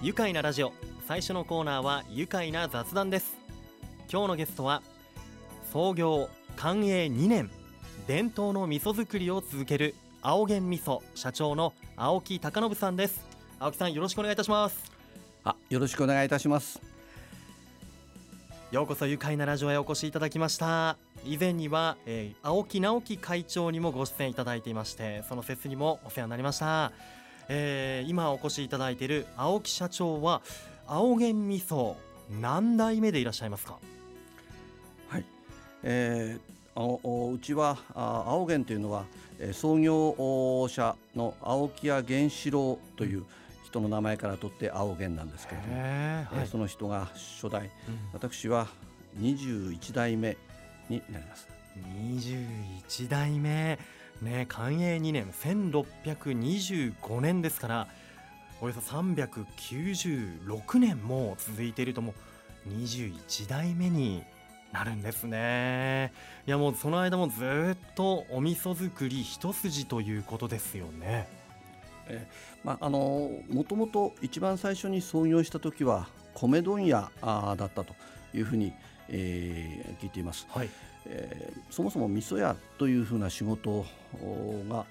愉快なラジオ。最初のコーナーは愉快な雑談です。今日のゲストは創業寛永2年伝統の味噌作りを続ける青源味噌社長の青木貴信さんです。青木さんよろしくお願いいたします。あ、よろしくお願いいたします。ようこそ愉快なラジオへお越しいただきました。以前には、えー青木直樹会長にもご出演いただいていましてその説にもお世話になりました、えー今お越しいただいている青木社長は青源味噌何代目でいらっしゃいますか？はい。えー、あうちはあ青源というのは、えー創業お者の青木屋源四郎という人の名前から取って青源なんですけれども、へえーその人が初代、私は21代目になります。21代目ね寛永2年1625年ですからおよそ396年も続いているともう21代目になるんですね。いやもうその間もずっとお味噌作り一筋ということですよね。まああのもともと一番最初に創業した時は米問屋だったというふうに、えー聞いています。はいえーそもそも味噌屋というふうな仕事が、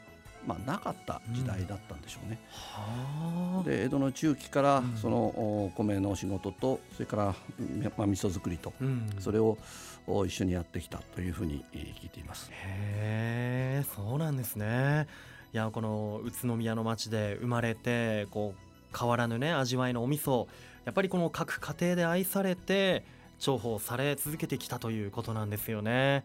まあ、なかった時代だったんでしょうね。はあ。で江戸の中期からうん。そのお米の仕事とそれから、みまあ、味噌作りとうん。それをお一緒にやってきたというふうにえー聞いています。へえそうなんですね。いやこの宇都宮の町で生まれてこう変わらぬね味わいのお味噌やっぱりこの各家庭で愛されて重宝され続けてきたということなんですよね。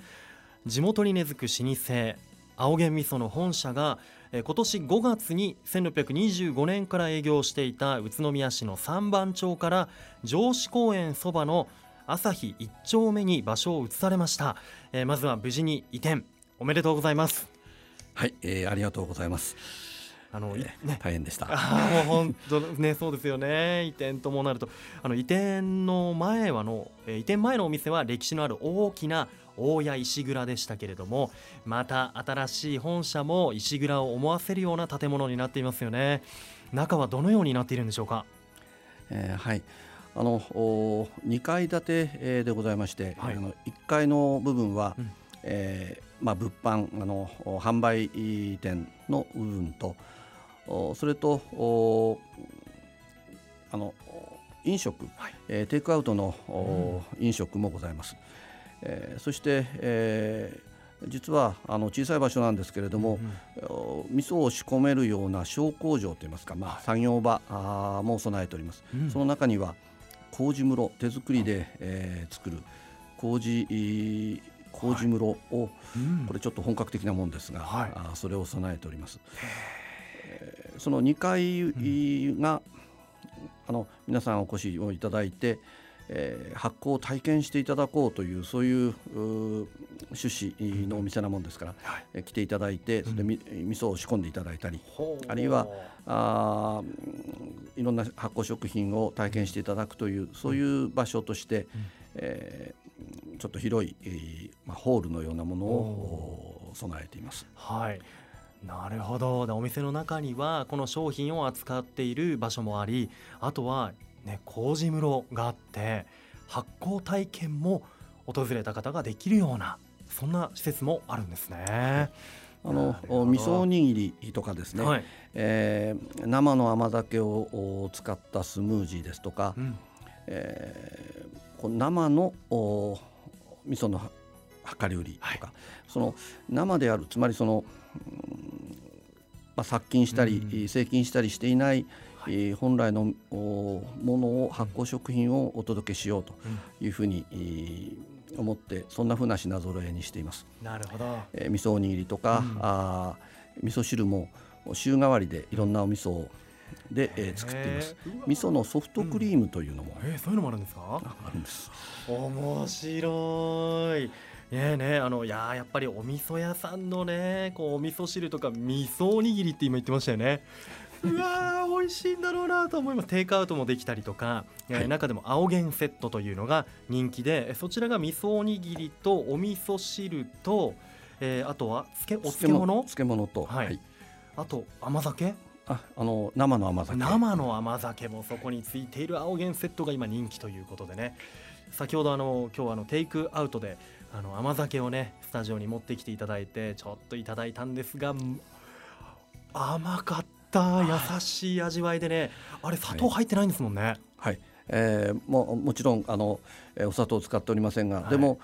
地元に根付く老舗青源味噌の本社が今年5月に1625年から営業していた宇都宮市の三番町から上司公園そばの朝日一丁目に場所を移されました、えーまずは無事に移転。おめでとうございます。はい、えーありがとうございます。あの、ね。大変でした。もう本当ね そうですよね。移転ともなると。あの移転の前はの、えー移転前のお店は歴史のある大きな大谷石蔵でしたけれどもまた新しい本社も石蔵を思わせるような建物になっていますよね。中はどのようになっているんでしょうか？えーはい。あのお2階建て、えーでございまして、はい。あの1階の部分は、うん。えーまあ、物販あのお販売店の部分とおそれとおあのお飲食、はい。えーテイクアウトのお飲食もございます。えーそして、えー実はあの小さい場所なんですけれども、うんお味噌を仕込めるような小工場といいますか、まあ、作業場も備えております。うん。その中には麹室手作りで、えー作る麹麹室を、うん。これちょっと本格的なものですが、はい。あーそれを備えております。えーその2階が、あの皆さんお越しをいただいて、えー発酵を体験していただこうというそういう趣旨のお店なもんですから、はい。えー来ていただいてそれでみ、味噌を仕込んでいただいたりあるいはあいろんな発酵食品を体験していただくというそういう場所として、えーちょっと広い、えーまあ、ホールのようなものをお備えています。はいなるほど。でお店の中にはこの商品を扱っている場所もありあとはね麹室があって発酵体験も訪れた方ができるようなそんな施設もあるんですね。あの味噌おにぎりとかですね、はい、えー生の甘酒をお使ったスムージーですとか、うん。えーこう生のお味噌のは量り売りとか、その生であるつまりその、うんまあ、殺菌したり、うん成菌したりしていない、えー本来のおものを発酵食品をお届けしようというふうに、えー思ってそんなふうな品揃えにしています。なるほど。えー味噌おにぎりとか、うんあー味噌汁も週替わりでいろんなお味噌をで、えー作っています。味噌のソフトクリームというのもえー、そういうのもあるんですか？あるんです。面白い。ねえねえあのいやーやっぱりお味噌屋さんのねこうお味噌汁とか味噌おにぎりって今言ってましたよね。うわー美味しいんだろうなと思います。テイクアウトもできたりとか、えーはい。中でも青源セットというのが人気でえそちらが味噌おにぎりとお味噌汁と、えーあとはつけお漬物漬物？と、はい。あと甘酒？ああの生の甘酒。生の甘酒もそこについている青源セットが今人気ということでね。先ほどあの今日あのテイクアウトであの甘酒をねスタジオに持ってきていただいてちょっといただいたんですが甘かった優しい味わいでねあれ砂糖入ってないんですもんね。はい、えー、ももちろんあの、えー、お砂糖を使っておりませんが、はい、でも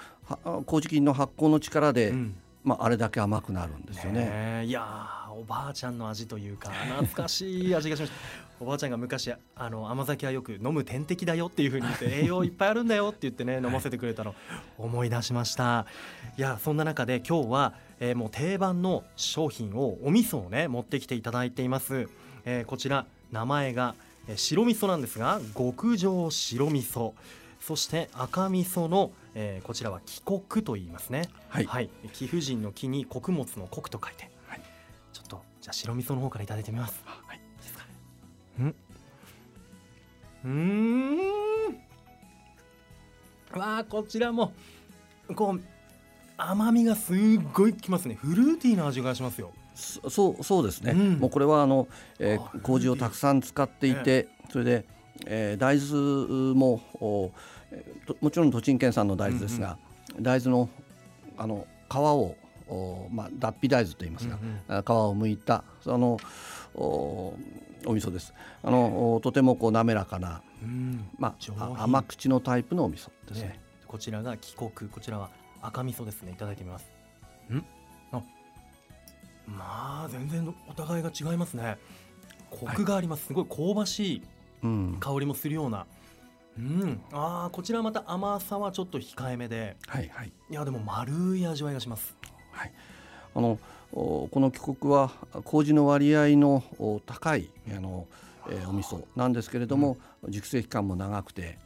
麹菌の発酵の力で、うん、まあ、あれだけ甘くなるんですよね。ねいやおばあちゃんの味というか懐かしい味がしました。おばあちゃんが昔あの甘酒はよく飲む点滴だよっていうふうに言って 栄養いっぱいあるんだよって言ってね飲ませてくれたの思い出しました。いやそんな中で今日は、えー、もう定番の商品をお味噌をね持ってきていただいています、えー、こちら名前が白味噌なんですが極上白味噌。そして赤味噌の、えー、こちらは帰国と言いますね。はい、はい、貴婦人の木に穀物の穀と書いてじゃあ白味噌の方からいただいてみます。はい。ですか。うん。うん。わあこちらもこう甘みがすっごいきますね。フルーティーな味がしますよ。そうそうですね。うん、もうこれはあの、えー、麹をたくさん使っていて、それで、えー、大豆もおもちろん栃木県産の大豆ですが、うんうん、大豆のあの皮をおまあ、脱皮大豆といいますか、うんうん、皮を剥いたそのおお味噌です。あのとてもこう滑らかな、うん、まあ、甘口のタイプのお味噌ですね、ね、こちらが帰国こちらは赤味噌ですね。いただいてみます。ん？あ。まあ全然お互いが違いますね。コクがあります、はい、すごい香ばしい香りもするような、うん、あこちらまた甘さはちょっと控えめで、はいはい、いやでも丸い味わいがしますはい、あのこの帰国は麹の割合の高いあの、えー、お味噌なんですけれども、うん、熟成期間も長くて、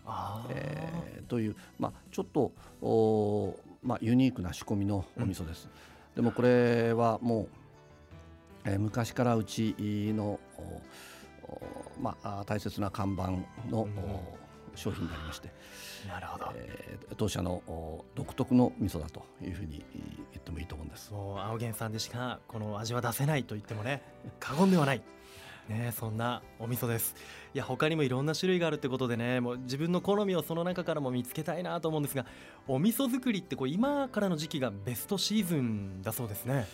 えー、という、まあ、ちょっとお、まあ、ユニークな仕込みのお味噌です。うん、でもこれはもう、えー、昔からうちのまあ、大切な看板の、うん、商品になりまして。なるほど、えー、当社の独特の味噌だというふうに言ってもいいと思うんです。もう青源さんでしかこの味は出せないと言ってもね 過言ではない。ね、そんなお味噌です。いや他にもいろんな種類があるってことでねもう自分の好みをその中からも見つけたいなと思うんですがお味噌作りってこう今からの時期がベストシーズンだそうですね。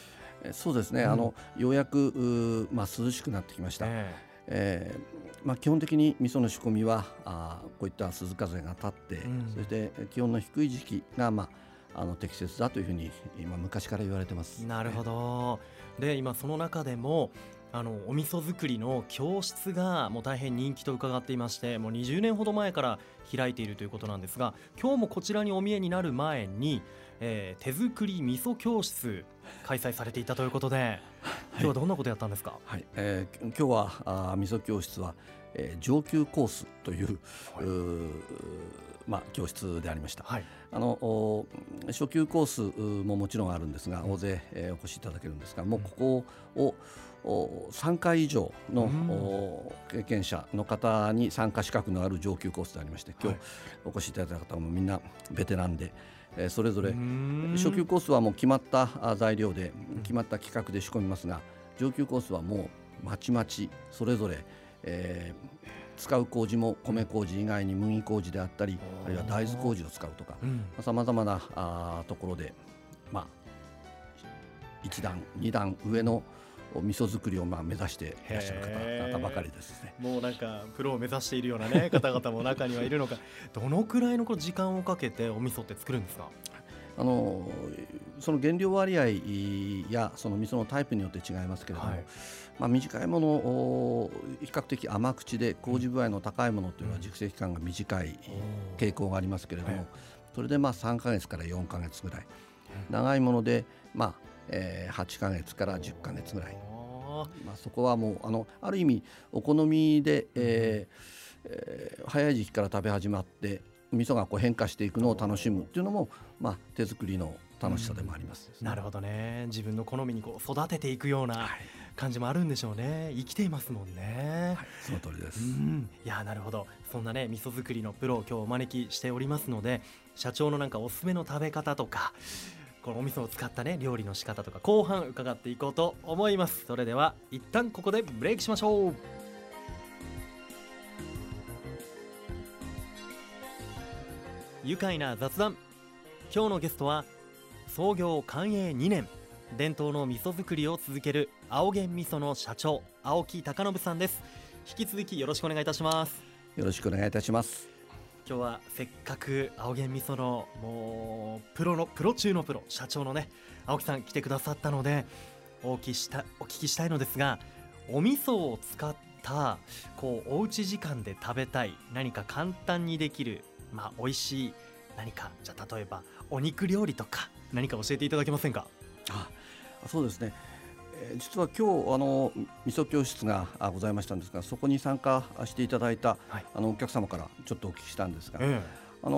そうですね、うん、あのようやくまあ、涼しくなってきました、ねえーまあ、基本的に味噌の仕込みはあこういった鈴風が立って、うん、そして気温の低い時期が、まあ、あの適切だというふうに今昔から言われてます。なるほど。で今その中でもあのお味噌作りの教室がもう大変人気と伺っていましてもう20年ほど前から開いているということなんですが今日もこちらにお見えになる前に、えー、手作り味噌教室開催されていたということで今日はどんなことやったんですか、はい。えー、今日はあ味噌教室は、えー、上級コースという、はい、うまあ、教室でありました、はい、あの初級コースももちろんあるんですが、大勢、えー、お越しいただけるんですが、もうここを3回以上の経験者の方に参加資格のある上級コースでありまして今日お越しいただいた方もみんなベテランで。えそれぞれ。初級コースはもう決まった材料で決まった企画で仕込みますが上級コースはもうまちまちそれぞれ、えー、使う麹も米麹以外に麦麹であったりあるいは大豆麹を使うとかさまざ、まなあところで、まあ、1段2段上の味噌作りをまあ目指していらっしゃる方々ばかりですね。もうなんかプロを目指しているようなね 方々も中にはいるのか。どのくらいの時間をかけてお味噌って作るんですか？あのその原料割合やその味噌のタイプによって違いますけれども、はい、まあ、短いもの比較的甘口で麹具合の高いものというのは熟成期間が短い傾向がありますけれども、それでまあ3か月から4か月ぐらい。長いものでまあえー、8か月から10か月ぐらい、まあ、そこはもうあのある意味お好みで、えーえー、早い時期から食べ始まって味噌がこう変化していくのを楽しむっていうのも、まあ、手作りの楽しさでもあります、ねうん、なるほどね。自分の好みにこう育てていくような感じもあるんでしょうね。生きていますもんね、はい、その通りです、うん、いやなるほど。そんなね味噌作りのプロを今日お招きしておりますので社長のなんかおすすめの食べ方とかこのお味噌を使ったね料理の仕方とか後半伺っていこうと思います。それでは一旦ここでブレイクしましょう。愉快な雑談。今日のゲストは創業寛永2年伝統の味噌作りを続ける青源味噌の社長青木貴信さんです。引き続きよろしくお願いいたします。よろしくお願いいたします。今日はせっかく青源味噌のもうプロのプロ中のプロ社長のね青木さん来てくださったのでお聞きしたお聞きしたいのですがお味噌を使ったこうおうち時間で食べたい何か簡単にできるまあ美味しい何かじゃ例えばお肉料理とか何か教えていただけませんか？あそうですね、実は今日あの味噌教室があございましたんですがそこに参加していただいた、はい。あのお客様からちょっとお聞きしたんですが、えあの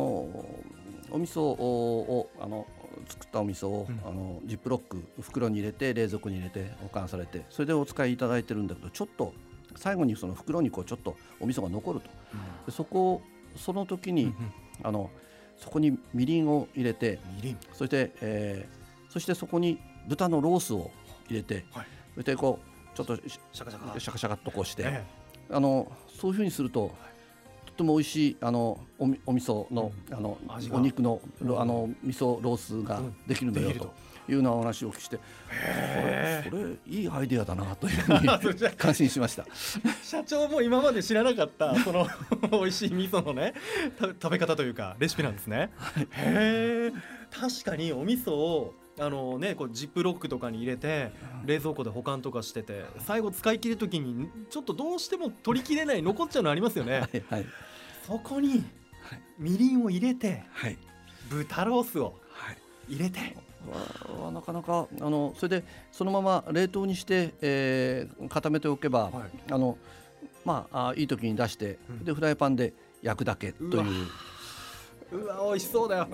お味噌をあの作ったお味噌を、うん。あのジップロック袋に入れて冷蔵庫に入れて保管されてそれでお使いいただいてるんだけどちょっと最後にその袋にこうちょっとお味噌が残ると。でそこをその時に、うんうん。あのそこにみりんを入れてみりん。そして、えーそしてそこに豚のロースを入れて、はい。そしてこうちょっとしシャカ。シャカシャカ。シャカっとこうして、えあのそういうふうにすると、とっても美味しいあのおみお味噌の,、あの味が。お肉のうん。あの味噌ロースがうん。できるんだよと。いうようなお話をお聞きして、へこれそれいいアイデアだな というふうに感心しました。社長も今まで知らなかったその 美味しい味噌のねた食べ方というかレシピなんですね。へえ。確かにお味噌をあのねこうジップロックとかに入れて冷蔵庫で保管とかしてて最後使い切る時にちょっとどうしても取りきれない残っちゃうのありますよね。はいはい。そこにはい。みりんを入れてはい。豚ロースをはい。入れて。わわなかなかあのそれでそのまま冷凍にして、えー固めておけば、はい。あのまああいい時に出して、うん。でフライパンで焼くだけという。うわうわ美味しそうだよ。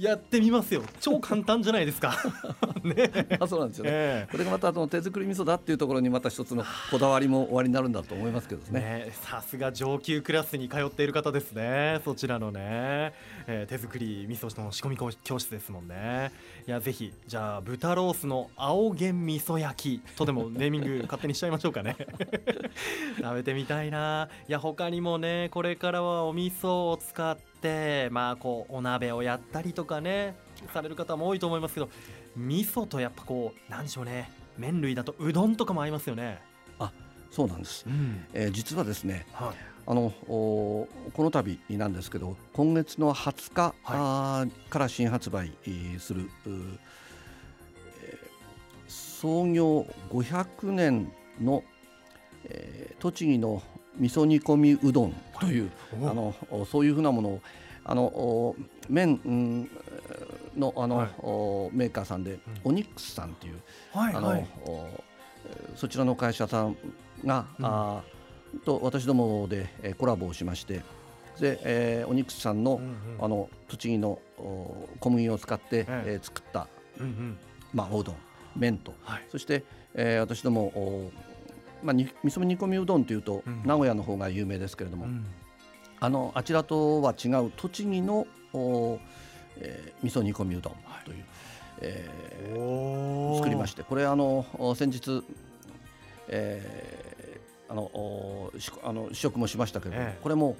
やってみますよ。超簡単じゃないですか。ね。あそうなんですよね。ええ。これがまたあの手作り味噌だっていうところにまた一つのこだわりも終わりになるんだと思いますけどね。ね、さすが上級クラスに通っている方ですね。そちらのね、えー手作り味噌の仕込み教室ですもんね。いやぜひじゃあ豚ロースの青源味噌焼きとでも ネーミング勝手にしちゃいましょうかね。食べてみたいな。いや他にもねこれからはお味噌を使ってまあこうお鍋をやったりとかねされる方も多いと思いますけど味噌とやっぱこうなんでしょうね麺類だとうどんとかも合いますよね。そうなんです。うん。えー実はですねはい。あのおこの度なんですけど今月の20日、あーから新発売えーするえー創業500年の、えー栃木の味噌煮込みうどんという、お。あのおそういうふうなものをあのお麺うんのあの、はい。おメーカーさんで、うん。オニックスさんっていうあの、はい。はいおえーそちらの会社さんが、うん。あーと私どもで、えーコラボをしましてで、えーオニックスさんの,、うんうん。あの栃木のお小麦を使って、ええ。えー作った、うんうん。まあ、おうどん麺と。はい。そして、えー私どもおまあ、に味噌煮込みうどんというと、うん。名古屋の方が有名ですけれども、うん。あのあちらとは違う栃木のお、えー味噌煮込みうどんという、えーお作りましてこれあのお先日、えーあのおしあの試食もしましたけれども、ええ。これも、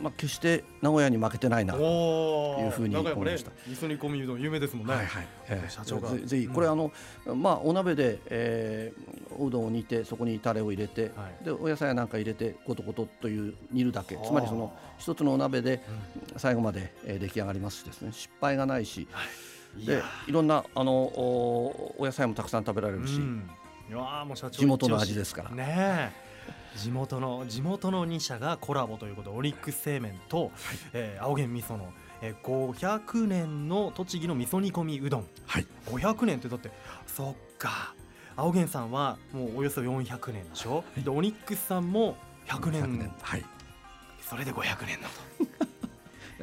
まあ、決して名古屋に負けてないなとおいうふうに思いました。味噌煮込みうどん有名ですもんね。はいはい。ええ。社長が。ぜぜひうん。これあの、まあお鍋で、えーおうどんを煮てそこにタレを入れて、はい。でお野菜なんか入れてコトコトという煮るだけ。はあ。つまりその一つのお鍋でう最後まで、えー出来上がりますしですね。失敗がないし。でんいやいろんなあのおお野菜もたくさん食べられるし、うん。いやーもう社長地元の味ですから。ねえ地元の地元の2社がコラボということでオリックス製麺と、えー青源味噌の、えー、500年の栃木の味噌煮込みうどん。はい。500年ってだってそっか。青源さんはもうおよそ400年でしょ、でオニックスさんも100年。はい。それで500年だと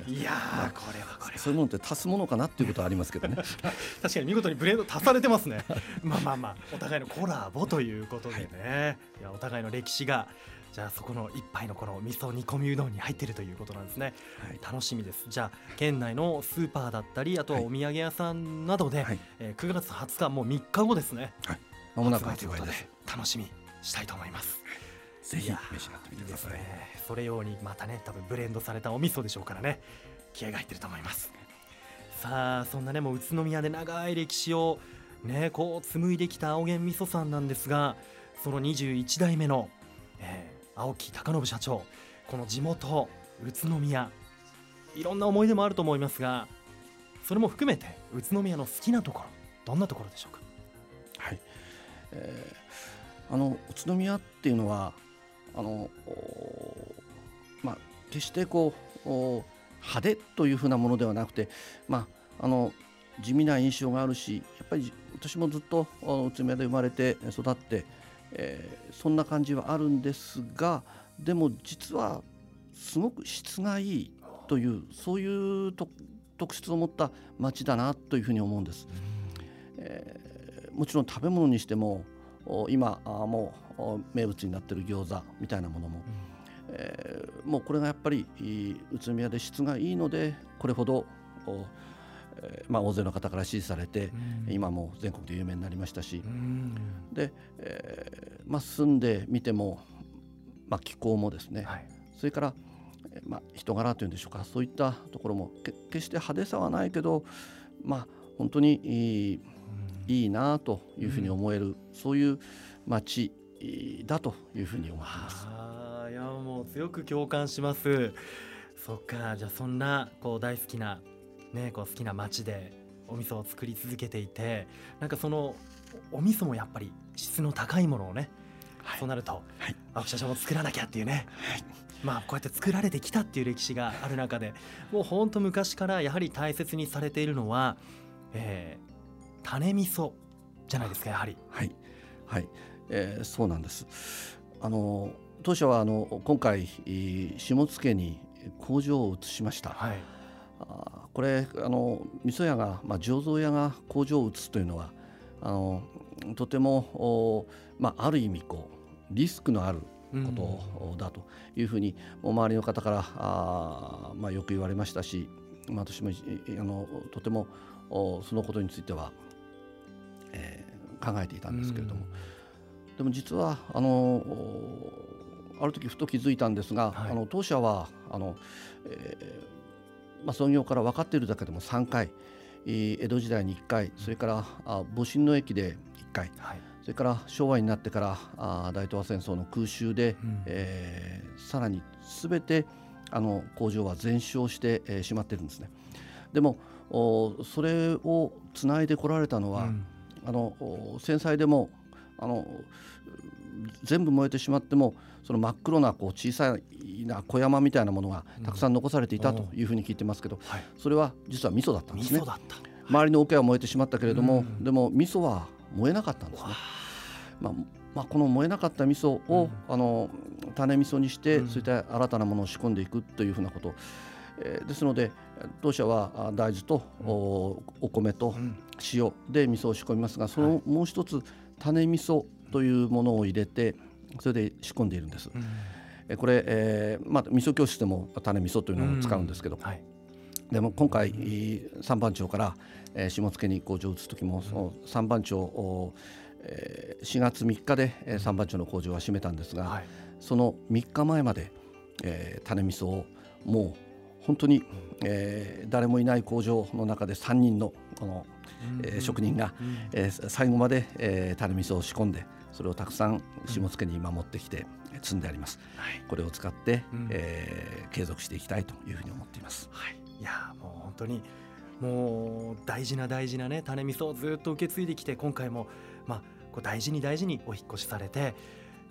いやーこれはこれは。そういうものって足すものかなっていうことはありますけどね。確かに見事にブレンド足されてますね。まあまあまあお互いのコラボということでね。い。やお互いの歴史がじゃあそこの一杯のこの味噌煮込みうどんに入ってるということなんですね、はい、楽しみです。じゃあ県内のスーパーだったりあとはお土産屋さんなどで、はい、えー、9月20日もう3日後ですね。はい。まもなく発売です。楽しみしたいと思いますぜひ召し上がってみてください、ね、それ用にまたね多分ブレンドされたお味噌でしょうからね。気合が入ってると思います。さあそんなねもう宇都宮で長い歴史をねこう紡いできた青源味噌さんなんですがその21代目の、えー、青木貴信社長この地元宇都宮いろんな思い出もあると思いますがそれも含めて宇都宮の好きなところどんなところでしょうか？はい、えー、あの宇都宮っていうのはあのまあ決してこう派手というふうなものではなくてまああの地味な印象があるしやっぱり私もずっと宇都宮で生まれて育って、えー、そんな感じはあるんですがでも実はすごく質がいいというそういう特質を持った町だなというふうに思うんです。えー、もちろん食べ物にしても今もう名物になっている餃子みたいなものも、えー、もうこれがやっぱり宇都宮で質がいいのでこれほどえー、まあ、大勢の方から支持されて、うん、今も全国で有名になりましたし、うん、で、えーまあ、住んでみても、まあ、気候もですね、はい、それから、まあ、人柄というんでしょうかそういったところも決して派手さはないけど、まあ、本当にいい,、なというふうに思える、そういう街だというふうに思います。あいやもう強く共感します。そっかじゃあそんなこう大好きなね、こう好きな町でお味噌を作り続けていてなんかそのお味噌もやっぱり質の高いものをね、はい、そうなると、はい、青木社長も作らなきゃっていうね、はい、まあこうやって作られてきたっていう歴史がある中でもうほんと昔からやはり大切にされているのは、えー、種味噌じゃないですかやはり。はい、はい。えー、そうなんです。あの当社はあの今回下野に工場を移しました。はい。あこれあの味噌屋が、まあ、醸造屋が工場を移すというのはあのとてもまあ、ある意味こうリスクのあることだというふうに、うん、周りの方からあ、まあ、よく言われましたし、まあ、私もあのとてもそのことについては、えー、考えていたんですけれども、うん、でも実はあのある時ふと気づいたんですが、はい、あの当社はあの、えーまあ、創業から分かっているだけでも3回江戸時代に1回それから戊辰の駅で1回、はい、それから昭和になってからあ大東亜戦争の空襲で、うん、えー、さらに全てあの工場は全焼して、えー、しまってるんですね。でもおそれをつないでこられたのは、うん、あの戦災でもあの全部燃えてしまってもその真っ黒なこう小さいな小山みたいなものがたくさん残されていたというふうに聞いてますけど、それは実は味噌だったんですね。周りの桶は燃えてしまったけれども、でも味噌は燃えなかったんですね。まあまあ、この燃えなかった味噌を、あの種味噌にして、そういった新たなものを仕込んでいくというふうなこと、えー、ですので当社は大豆と、お米と塩で味噌を仕込みますがそのもう一つ種味噌というものを入れてそれで仕込んでいるんです。うん、これ、えーまあ、味噌教室でも種味噌というのを使うんですけど、うん。はい、でも今回三番町から、えー、下野に工場を移す時も、その三番町を、えー、4月3日で、えー、三番町の工場は閉めたんですが、はい、その3日前まで、えー、種味噌をもう本当に、えー、誰もいない工場の中で3人のこの、えー、職人が、えー、最後まで、えー、種味噌を仕込んでそれをたくさん下野に今持ってきて積んであります、はい、これを使って、うん、えー、継続していきたいというふうに思っています、はい、いやもう本当にもう大事な大事なね種味噌をずっと受け継いできて今回もまあこう大事に大事にお引越しされて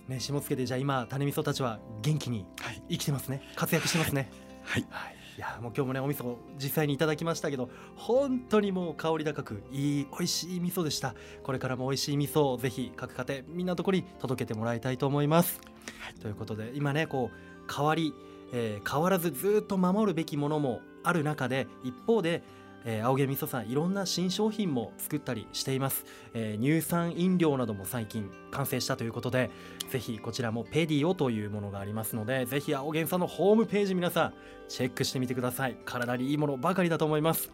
ね下野でじゃあ今種味噌たちは元気に生きてますね、はい、活躍してますね。はい、はいいやもう今日もねお味噌実際にいただきましたけど本当にもう香り高くいい美味しい味噌でした。これからも美味しい味噌をぜひ各家庭みんなとこに届けてもらいたいと思います、はい、ということで今ねこう変わり、えー、変わらずずっと守るべきものもある中で一方でえー、青毛味噌さんいろんな新商品も作ったりしています、えー、乳酸飲料なども最近完成したということでぜひこちらもペディオというものがありますのでぜひ青源さんのホームページ皆さんチェックしてみてください。体にいいものばかりだと思います。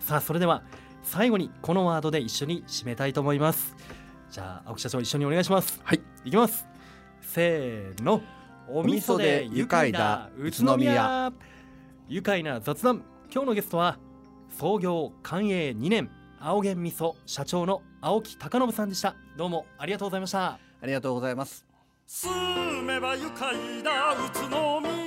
さあそれでは最後にこのワードで一緒に締めたいと思います。じゃあ青木社長一緒にお願いします。はい。いきます。せーの。お味噌で愉快な宇都宮。愉快な雑談。今日のゲストは創業寛永2年青源味噌社長の青木貴信さんでした。どうもありがとうございました。ありがとうございます。住めば愉快な宇都宮